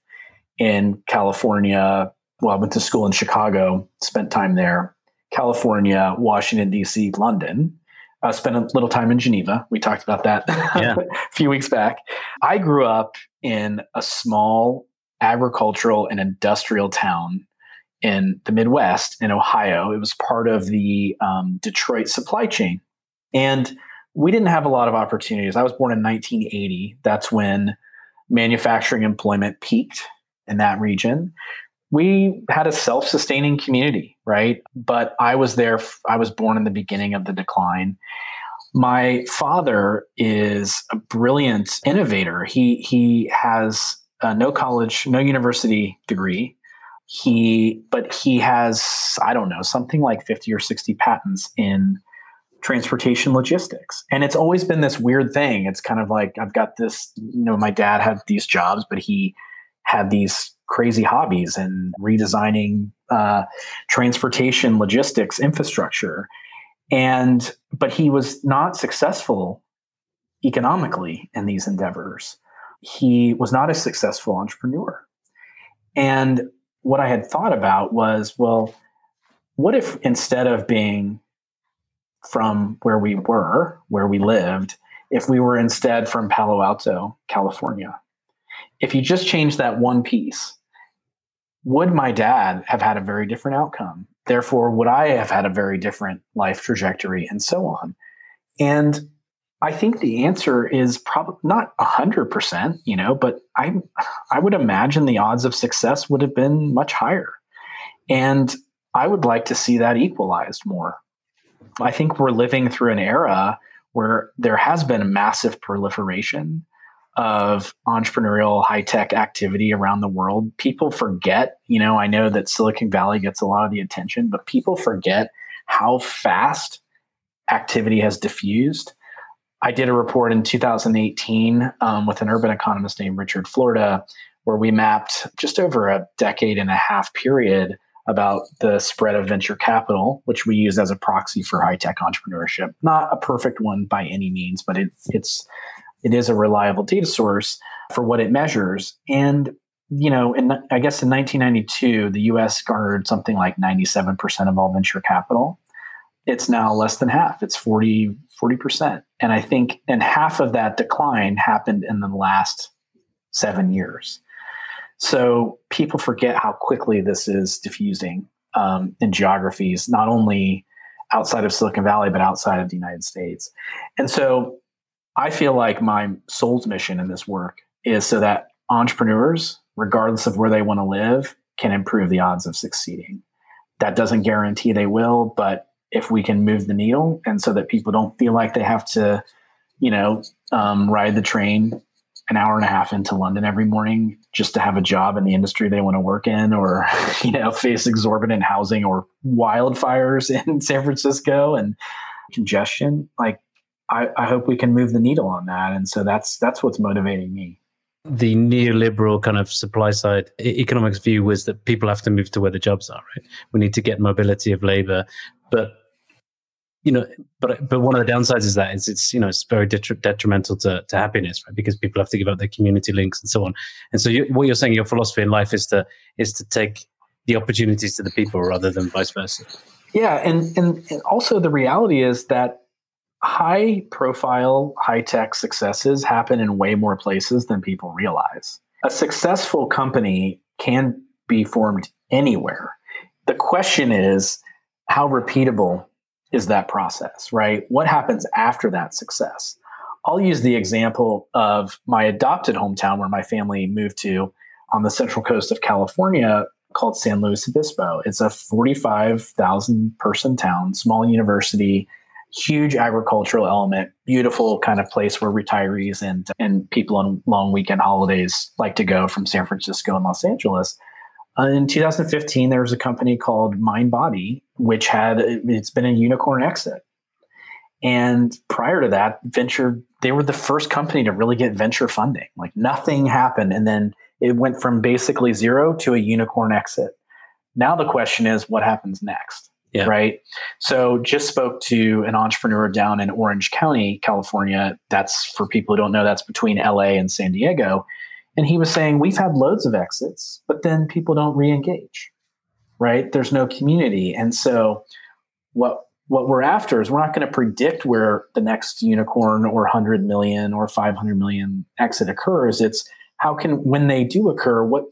[SPEAKER 3] in California, well, I went to school in Chicago, spent time there. California, Washington D.C., London uh, spent a little time in Geneva. We talked about that yeah. a few weeks back. I grew up in a small agricultural and industrial town in the Midwest in Ohio. It was part of the um, Detroit supply chain. And we didn't have a lot of opportunities. I was born in 1980. That's when manufacturing employment peaked in that region we had a self-sustaining community right? But i was there i was born in the beginning of the decline. My father is a brilliant innovator. He he has uh, no college no university degree. He but he has i don't know something like 50 or 60 patents in transportation logistics. And it's always been this weird thing. It's kind of like i've got this you know my dad had these jobs but he had these crazy hobbies and redesigning uh, transportation logistics infrastructure. And but he was not successful economically in these endeavors. He was not a successful entrepreneur. And what i had thought about was well what if instead of being from where we were where we lived if we were instead from palo alto california? If you just change that one piece would my dad have had a very different outcome? Therefore, would I have had a very different life trajectory and so on? And I think the answer is probably not a hundred percent, you know, but I I would imagine the odds of success would have been much higher. And I would like to see that equalized more. I think we're living through an era where there has been a massive proliferation of entrepreneurial high tech activity around the world. People forget, you know, I know that Silicon Valley gets a lot of the attention, but people forget how fast activity has diffused. I did a report in 2018 um, with an urban economist named Richard Florida, where we mapped just over a decade and a half period about the spread of venture capital, which we use as a proxy for high tech entrepreneurship. Not a perfect one by any means, but it, it's it is a reliable data source for what it measures. And you know, in, I guess in 1992, the U.S. garnered something like 97% of all venture capital. It's now less than half. It's 40 percent, and I think and half of that decline happened in the last seven years. So people forget how quickly this is diffusing um, in geographies, not only outside of Silicon Valley, but outside of the United States. And so I feel like my soul's mission in this work is so that entrepreneurs, regardless of where they want to live, can improve the odds of succeeding. That doesn't guarantee they will, but if we can move the needle and so that people don't feel like they have to, you know, um, ride the train an hour and a half into London every morning just to have a job in the industry they want to work in or you know face exorbitant housing or wildfires in San Francisco and congestion like I, I hope we can move the needle on that and so that's that's what's motivating me
[SPEAKER 2] the neoliberal kind of supply side economics view was that people have to move to where the jobs are right we need to get mobility of labor but you know, but but one of the downsides is that it's it's you know it's very detri- detrimental to, to happiness, right? Because people have to give up their community links and so on. And so you, what you're saying, your philosophy in life is to is to take the opportunities to the people rather than vice versa.
[SPEAKER 3] Yeah, and and, and also the reality is that high profile, high tech successes happen in way more places than people realize. A successful company can be formed anywhere. The question is how repeatable is that process, right? What happens after that success? I'll use the example of my adopted hometown where my family moved to on the central coast of California called San Luis Obispo. It's a 45,000 person town, small university, huge agricultural element, beautiful kind of place where retirees and, and people on long weekend holidays like to go from San Francisco and Los Angeles. Uh, in 2015, there was a company called MindBody, which had it's been a unicorn exit. And prior to that, venture they were the first company to really get venture funding. Like nothing happened, and then it went from basically zero to a unicorn exit. Now the question is, what happens next? Yeah. Right. So just spoke to an entrepreneur down in Orange County, California. That's for people who don't know, that's between LA and San Diego. And he was saying, we've had loads of exits, but then people don't re-engage, right? There's no community. And so what what we're after is we're not going to predict where the next unicorn or 100 million or 500 million exit occurs. It's how can, when they do occur, what,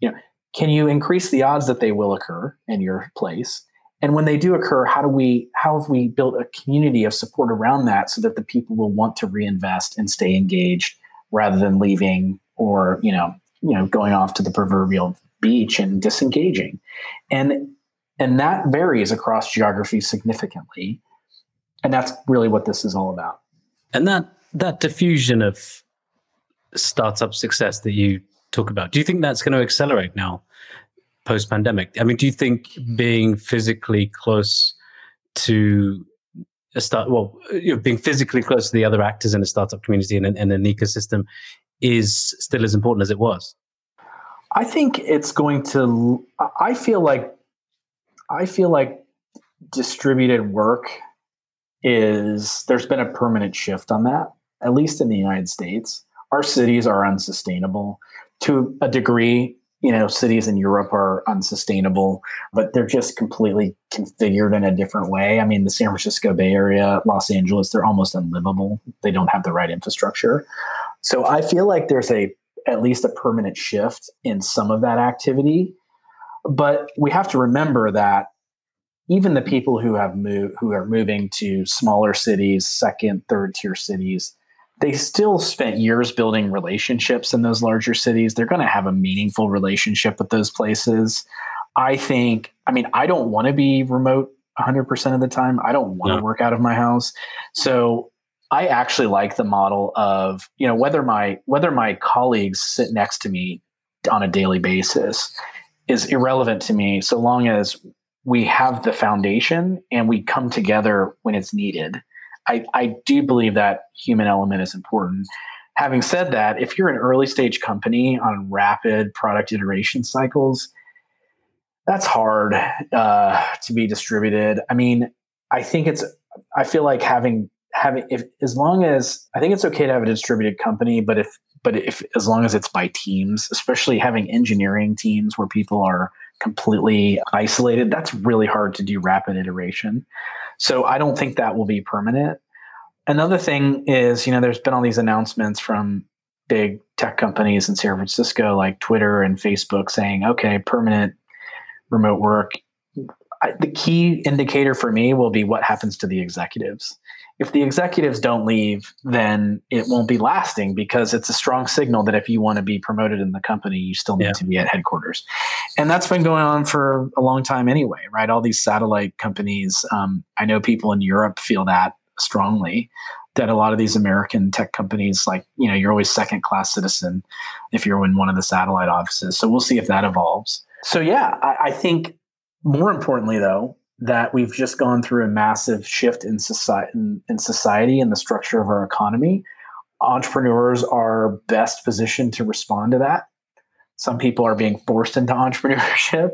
[SPEAKER 3] you know, can you increase the odds that they will occur in your place? And when they do occur, how do we, how have we built a community of support around that so that the people will want to reinvest and stay engaged rather than leaving or you know you know going off to the proverbial beach and disengaging? And and that varies across geography significantly. And that's really what this is all about.
[SPEAKER 2] And that that diffusion of startup success that you talk about do you think that's going to accelerate now post pandemic i mean do you think being physically close to a start well you know, being physically close to the other actors in the startup community and, and an ecosystem is still as important as it was?
[SPEAKER 3] I think it's going to. I feel like I feel like distributed work is there's been a permanent shift on that. At least in the United States, our cities are unsustainable to a degree. You know, cities in Europe are unsustainable, but they're just completely configured in a different way. I mean, the San Francisco Bay Area, Los Angeles, they're almost unlivable. They don't have the right infrastructure. So I feel like there's a at least a permanent shift in some of that activity. But we have to remember that even the people who have moved who are moving to smaller cities, second, third tier cities, they still spent years building relationships in those larger cities. They're going to have a meaningful relationship with those places. I think, I mean, I don't want to be remote 100% of the time. I don't want to work out of my house. So I actually like the model of, you know, whether my whether my colleagues sit next to me on a daily basis is irrelevant to me so long as we have the foundation and we come together when it's needed. I, I do believe that human element is important. Having said that, if you're an early stage company on rapid product iteration cycles, that's hard uh, to be distributed. I mean, I think it's, I feel like having having if as long as I think it's okay to have a distributed company, but if but if as long as it's by teams, especially having engineering teams where people are completely isolated, that's really hard to do rapid iteration. So I don't think that will be permanent. Another thing is, you know, there's been all these announcements from big tech companies in San Francisco like Twitter and Facebook saying, okay, permanent remote work. I, the key indicator for me will be what happens to the executives if the executives don't leave, then it won't be lasting because it's a strong signal that if you want to be promoted in the company, you still need yeah. to be at headquarters. And that's been going on for a long time anyway, right? All these satellite companies, um, I know people in Europe feel that strongly that a lot of these American tech companies, like, you know, you're always second class citizen if you're in one of the satellite offices. So we'll see if that evolves. So, yeah, I, I think more importantly, though, that we've just gone through a massive shift in society in, in society and the structure of our economy. Entrepreneurs are best positioned to respond to that. Some people are being forced into entrepreneurship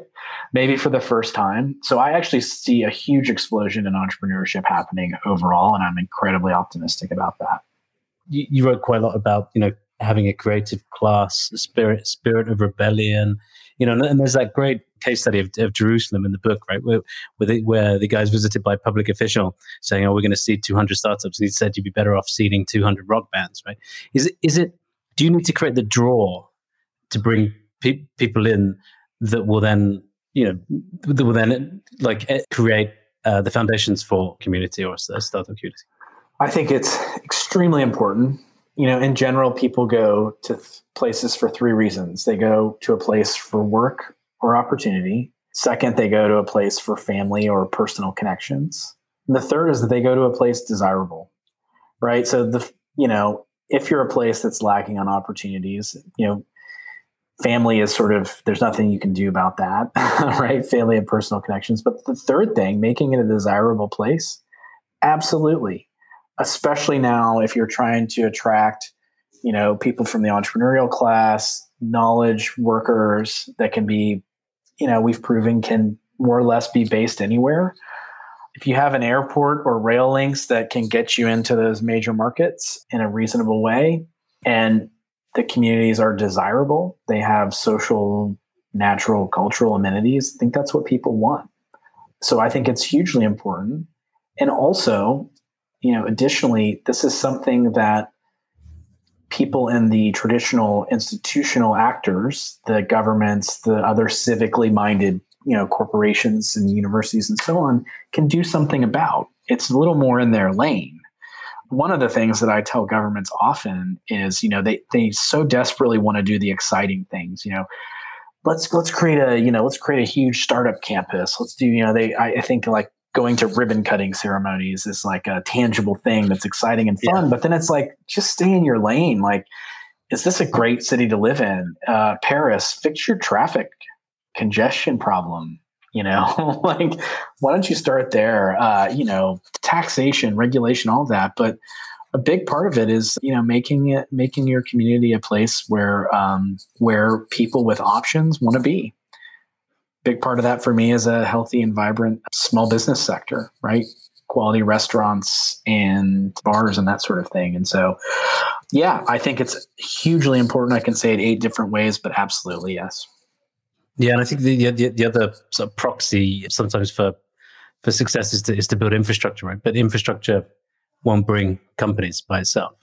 [SPEAKER 3] maybe for the first time. So i actually see a huge explosion in entrepreneurship happening overall and i'm incredibly optimistic about that.
[SPEAKER 2] You, you wrote quite a lot about you know having a creative class spirit spirit of rebellion you know and there's that great case study of, of Jerusalem in the book, right? Where where the, where the guy's visited by a public official saying, "Oh, we're going to seed 200 startups," and he said, "You'd be better off seeding 200 rock bands." Right? Is it is it? Do you need to create the draw to bring pe- people in that will then you know that will then like eh, create uh, the foundations for community or startup community?
[SPEAKER 3] I think it's extremely important. You know, in general, people go to th- places for three reasons. They go to a place for work, or opportunity. Second, they go to a place for family or personal connections. And the third is that they go to a place desirable, right? So the you know if you're a place that's lacking on opportunities, you know, family is sort of there's nothing you can do about that, right? Family and personal connections. But the third thing, making it a desirable place, absolutely. Especially now if you're trying to attract, you know, people from the entrepreneurial class, knowledge workers that can be you know we've proven can more or less be based anywhere. If you have an airport or rail links that can get you into those major markets in a reasonable way, and the communities are desirable, they have social, natural, cultural amenities. I think that's what people want. So I think it's hugely important. And also, you know, additionally, this is something that people in the traditional institutional actors, the governments, the other civically minded, you know, corporations and universities and so on, can do something about. It's a little more in their lane. One of the things that I tell governments often is, you know, they they so desperately want to do the exciting things, you know. Let's let's create a you know let's create a huge startup campus. Let's do you know they I, I think like going to ribbon cutting ceremonies is like a tangible thing that's exciting and fun. Yeah. But then it's like, just stay in your lane. Like, is this a great city to live in? Uh, Paris, fix your traffic congestion problem. You know, like, why don't you start there? Uh, you know, taxation, regulation, all that. But a big part of it is you know making it making your community a place where um, where people with options want to be big part of that for me is a healthy and vibrant small business sector, right? Quality restaurants and bars and that sort of thing. And so, yeah, I think it's hugely important. I can say it eight different ways, but absolutely yes.
[SPEAKER 2] Yeah, and I think the the, the other sort of proxy sometimes for for success is to is to build infrastructure, right? But infrastructure won't bring companies by itself.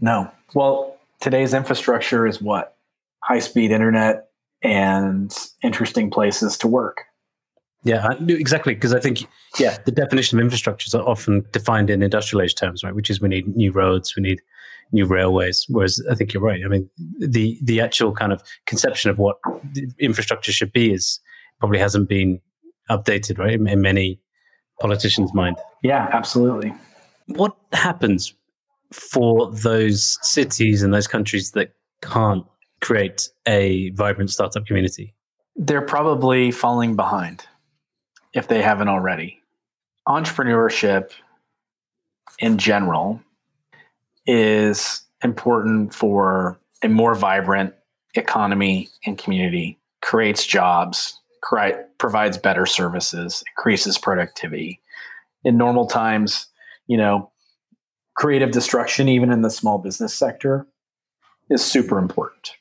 [SPEAKER 3] No. Well, today's infrastructure is what high speed internet, and interesting places to work.
[SPEAKER 2] Yeah, exactly. Because I think, yeah, the definition of infrastructure is often defined in industrial age terms, right? Which is we need new roads, we need new railways. Whereas I think you're right. I mean, the the actual kind of conception of what infrastructure should be is probably hasn't been updated, right, in many politicians' mind.
[SPEAKER 3] Yeah, absolutely.
[SPEAKER 2] What happens for those cities and those countries that can't create a vibrant startup community?
[SPEAKER 3] They're probably falling behind if they haven't already. Entrepreneurship in general is important for a more vibrant economy and community, creates jobs, provides better services, increases productivity. In normal times, you know, creative destruction, even in the small business sector, is super important,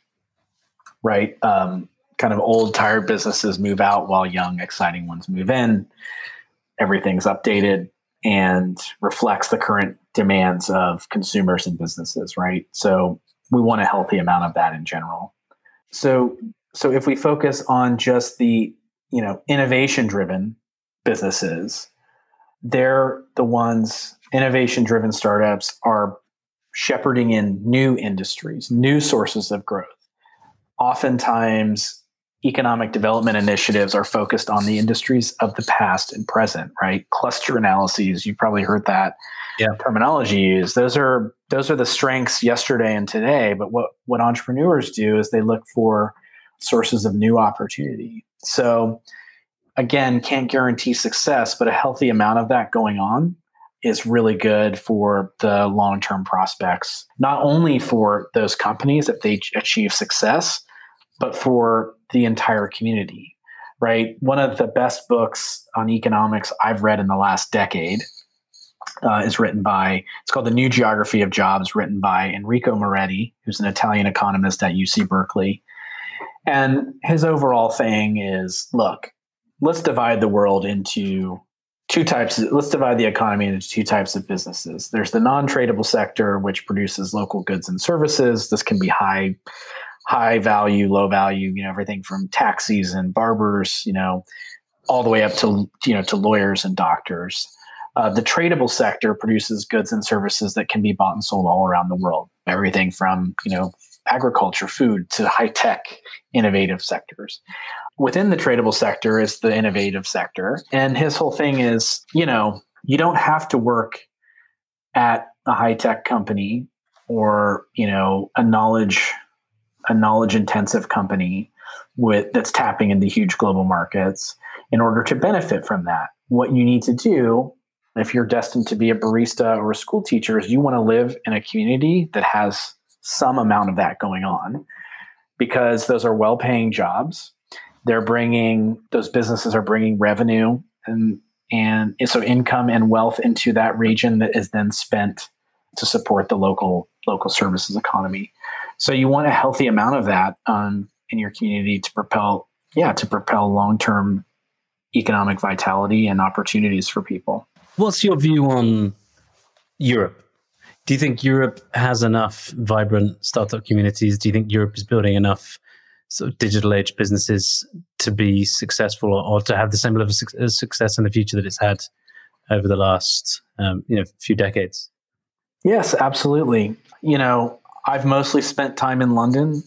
[SPEAKER 3] right? Um, kind of old, tired businesses move out while young, exciting ones move in. Everything's updated and reflects the current demands of consumers and businesses, right? So we want a healthy amount of that in general. So so if we focus on just the, you know, innovation driven businesses, they're the ones innovation driven startups are shepherding in new industries, new sources of growth. Oftentimes economic development initiatives are focused on the industries of the past and present, right? Cluster analyses, you've probably heard that yeah. terminology used. Those are those are the strengths yesterday and today. But what what entrepreneurs do is they look for sources of new opportunity. So again, can't guarantee success, but a healthy amount of that going on is really good for the long-term prospects, not only for those companies if they achieve success, but for the entire community, right? One of the best books on economics I've read in the last decade uh, is written by, it's called The New Geography of Jobs, written by Enrico Moretti, who's an Italian economist at UC Berkeley. And his overall thing is look, let's divide the world into two types let's divide the economy into two types of businesses there's the non-tradable sector which produces local goods and services this can be high high value, low value, you know, everything from taxis and barbers, you know, all the way up to, you know, to lawyers and doctors. Uh, the tradable sector produces goods and services that can be bought and sold all around the world. Everything from, you know, agriculture, food to high tech, innovative sectors. Within the tradable sector is the innovative sector. And his whole thing is, you know, you don't have to work at a high tech company or, you know, a knowledge a knowledge intensive company with that's tapping into huge global markets in order to benefit from that. What you need to do if you're destined to be a barista or a school teacher is you want to live in a community that has some amount of that going on because those are well-paying jobs. They're bringing those businesses are bringing revenue and and so income and wealth into that region that is then spent to support the local local services economy. So you want a healthy amount of that um, in your community to propel, yeah, to propel long term economic vitality and opportunities for people.
[SPEAKER 2] What's your view on Europe? Do you think Europe has enough vibrant startup communities? Do you think Europe is building enough sort of digital age businesses to be successful or, or to have the same level of success in the future that it's had over the last um, you know few decades?
[SPEAKER 3] Yes, absolutely. You know, I've mostly spent time in London.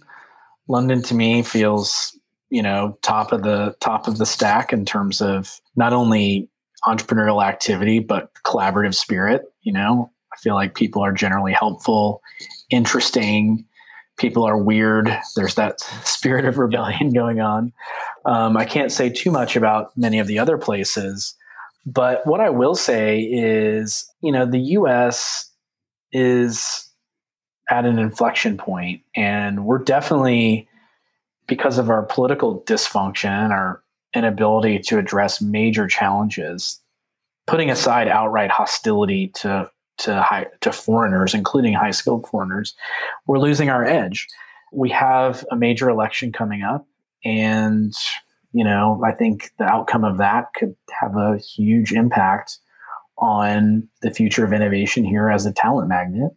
[SPEAKER 3] London to me feels, you know, top of the top of the stack in terms of not only entrepreneurial activity but collaborative spirit, you know. I feel like people are generally helpful, interesting. People are weird. There's that spirit of rebellion going on. Um, I can't say too much about many of the other places, but what I will say is, you know, the U.S. is at an inflection point, and we're definitely because of our political dysfunction, our inability to address major challenges, putting aside outright hostility to to high, to foreigners, including high skilled foreigners, we're losing our edge. We have a major election coming up, and you know I think the outcome of that could have a huge impact on the future of innovation here as a talent magnet.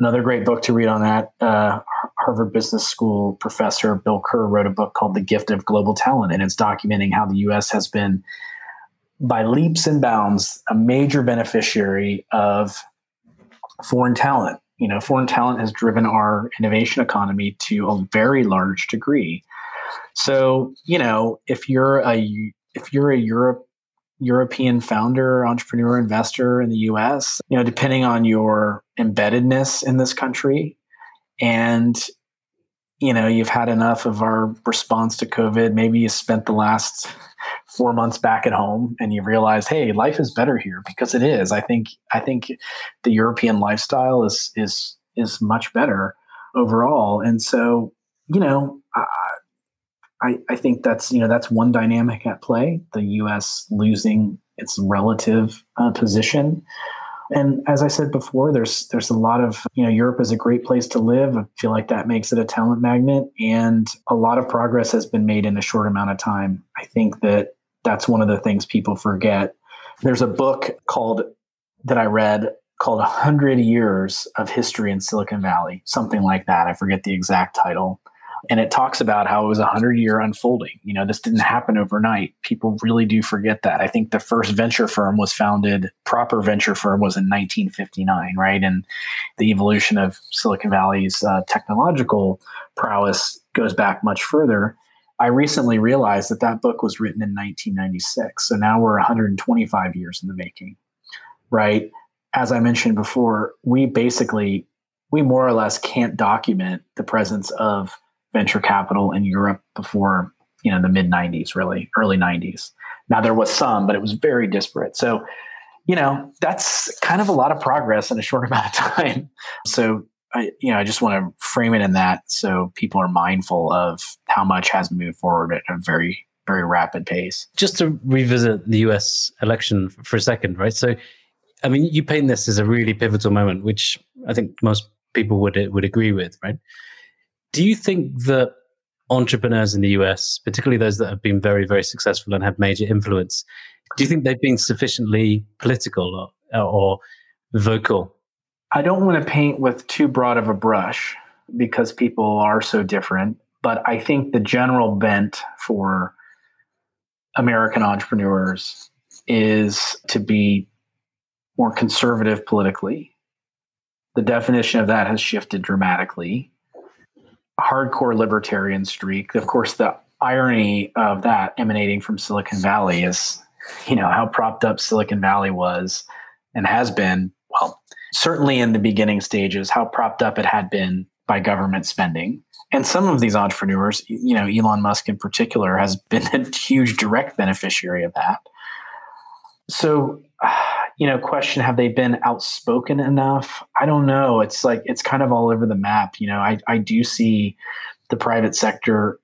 [SPEAKER 3] Another great book to read on that. Uh, Harvard Business School professor Bill Kerr wrote a book called The Gift of Global Talent, and it's documenting how the U.S. has been, by leaps and bounds, a major beneficiary of foreign talent. You know, foreign talent has driven our innovation economy to a very large degree. So, you know, if you're a if you're a Europe European founder, entrepreneur, investor in the US, you know, depending on your embeddedness in this country. And, you know, you've had enough of our response to COVID. Maybe you spent the last four months back at home and you realize, hey, life is better here because it is. I think I think the European lifestyle is is is much better overall. And so, you know, I, I, I think that's you know that's one dynamic at play. The U.S. losing its relative uh, position. And as I said before, there's there's a lot of you know Europe is a great place to live. I feel like that makes it a talent magnet, and a lot of progress has been made in a short amount of time. I think that that's one of the things people forget. There's a book called that I read called 100 Years of History in Silicon Valley, something like that. I forget the exact title. And it talks about how it was a 100 year unfolding. You know, this didn't happen overnight. People really do forget that. I think the first venture firm was founded, proper venture firm was in 1959, right? And the evolution of Silicon Valley's uh, technological prowess goes back much further. I recently realized that that book was written in 1996. So now we're 125 years in the making, right? As I mentioned before, we basically, we more or less can't document the presence of venture capital in Europe before, you know, the mid 90s, really, early 90s. Now there was some, but it was very disparate. So, you know, that's kind of a lot of progress in a short amount of time. So I, you know, I just want to frame it in that so people are mindful of how much has moved forward at a very, very rapid pace.
[SPEAKER 2] Just to revisit the US election for a second, right? So, I mean, you paint this as a really pivotal moment, which I think most people would would agree with, right? Do you think that entrepreneurs in the US, particularly those that have been very, very successful and have major influence, do you think they've been sufficiently political or, or vocal
[SPEAKER 3] I don't want to paint with too broad of a brush because people are so different, but I think the general bent for American entrepreneurs is to be more conservative politically. The definition of that has shifted dramatically. Hardcore libertarian streak. Of course, the irony of that emanating from Silicon Valley is, you know, how propped up Silicon Valley was and has been, well, certainly in the beginning stages, how propped up it had been by government spending. And some of these entrepreneurs, you know, Elon Musk in particular, has been a huge direct beneficiary of that. So, you know, question have they been outspoken enough? I don't know. It's like it's kind of all over the map. You know, I, I do see the private sector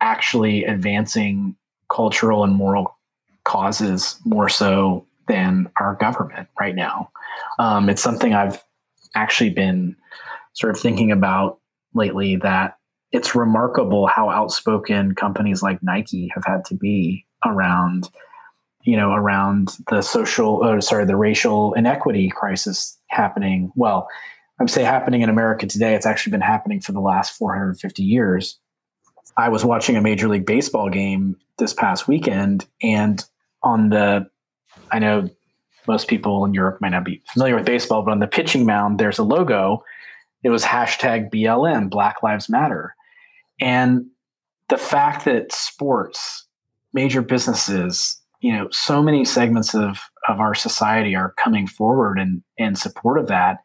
[SPEAKER 3] actually advancing cultural and moral causes more so than our government right now. Um, it's something I've actually been sort of thinking about lately that it's remarkable how outspoken companies like Nike have had to be around, you know, around the social, oh, sorry, the racial inequity crisis happening. Well, I'm say happening in America today. It's actually been happening for the last 450 years. I was watching a Major League Baseball game this past weekend, and on the I know most people in Europe might not be familiar with baseball, but on the pitching mound, there's a logo. It was hashtag BLM, Black Lives Matter. And the fact that sports, major businesses, you know, so many segments of, of our society are coming forward in, in support of that.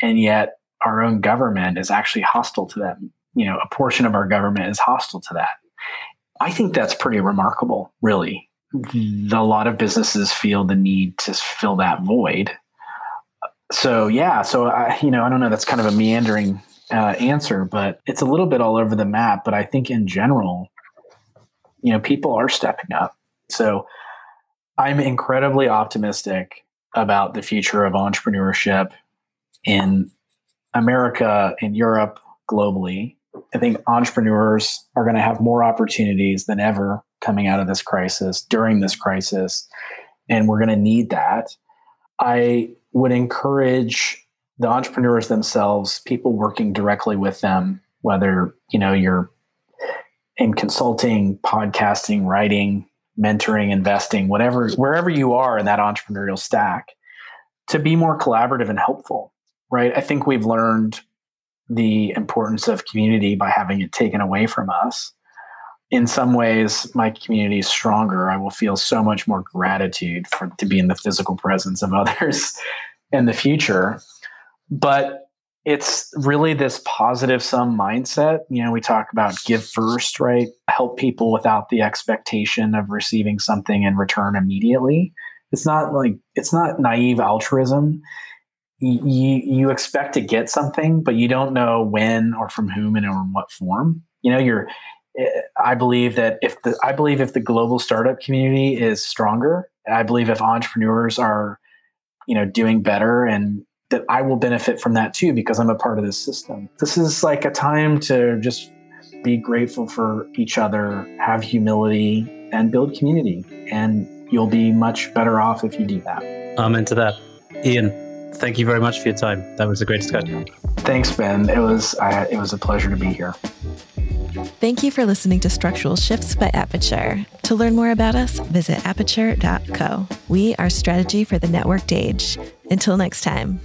[SPEAKER 3] And yet our own government is actually hostile to them. You know, a portion of our government is hostile to that. I think that's pretty remarkable, really a lot of businesses feel the need to fill that void. So yeah, so I, you know, I don't know. That's kind of a meandering uh, answer, but it's a little bit all over the map. But I think in general, you know, people are stepping up. So I'm incredibly optimistic about the future of entrepreneurship in America, in Europe, globally. I think entrepreneurs are going to have more opportunities than ever coming out of this crisis, during this crisis, and we're going to need that. I would encourage the entrepreneurs themselves, people working directly with them, whether you know you're in consulting, podcasting, writing, mentoring, investing, whatever, wherever you are in that entrepreneurial stack, to be more collaborative and helpful. Right? I think we've learned the importance of community by having it taken away from us in some ways my community is stronger i will feel so much more gratitude for to be in the physical presence of others in the future but it's really this positive sum mindset. You know, we talk about give first, right? Help people without the expectation of receiving something in return immediately. It's not like it's not naive altruism. You you expect to get something, but you don't know when or from whom and in what form. You know, you're. Eh, I believe that if the I believe if the global startup community is stronger, I believe if entrepreneurs are, you know, doing better and that I will benefit from that too because I'm a part of this system. This is like a time to just be grateful for each other, have humility, and build community. And you'll be much better off if you do that.
[SPEAKER 2] Amen to that. Ian, thank you very much for your time. That was a great discussion.
[SPEAKER 3] Thanks, Ben. It was uh, it was a pleasure to be here.
[SPEAKER 1] Thank you for listening to Structural Shifts by Aperture. To learn more about us, visit aperture.co. We are strategy for the networked age. Until next time.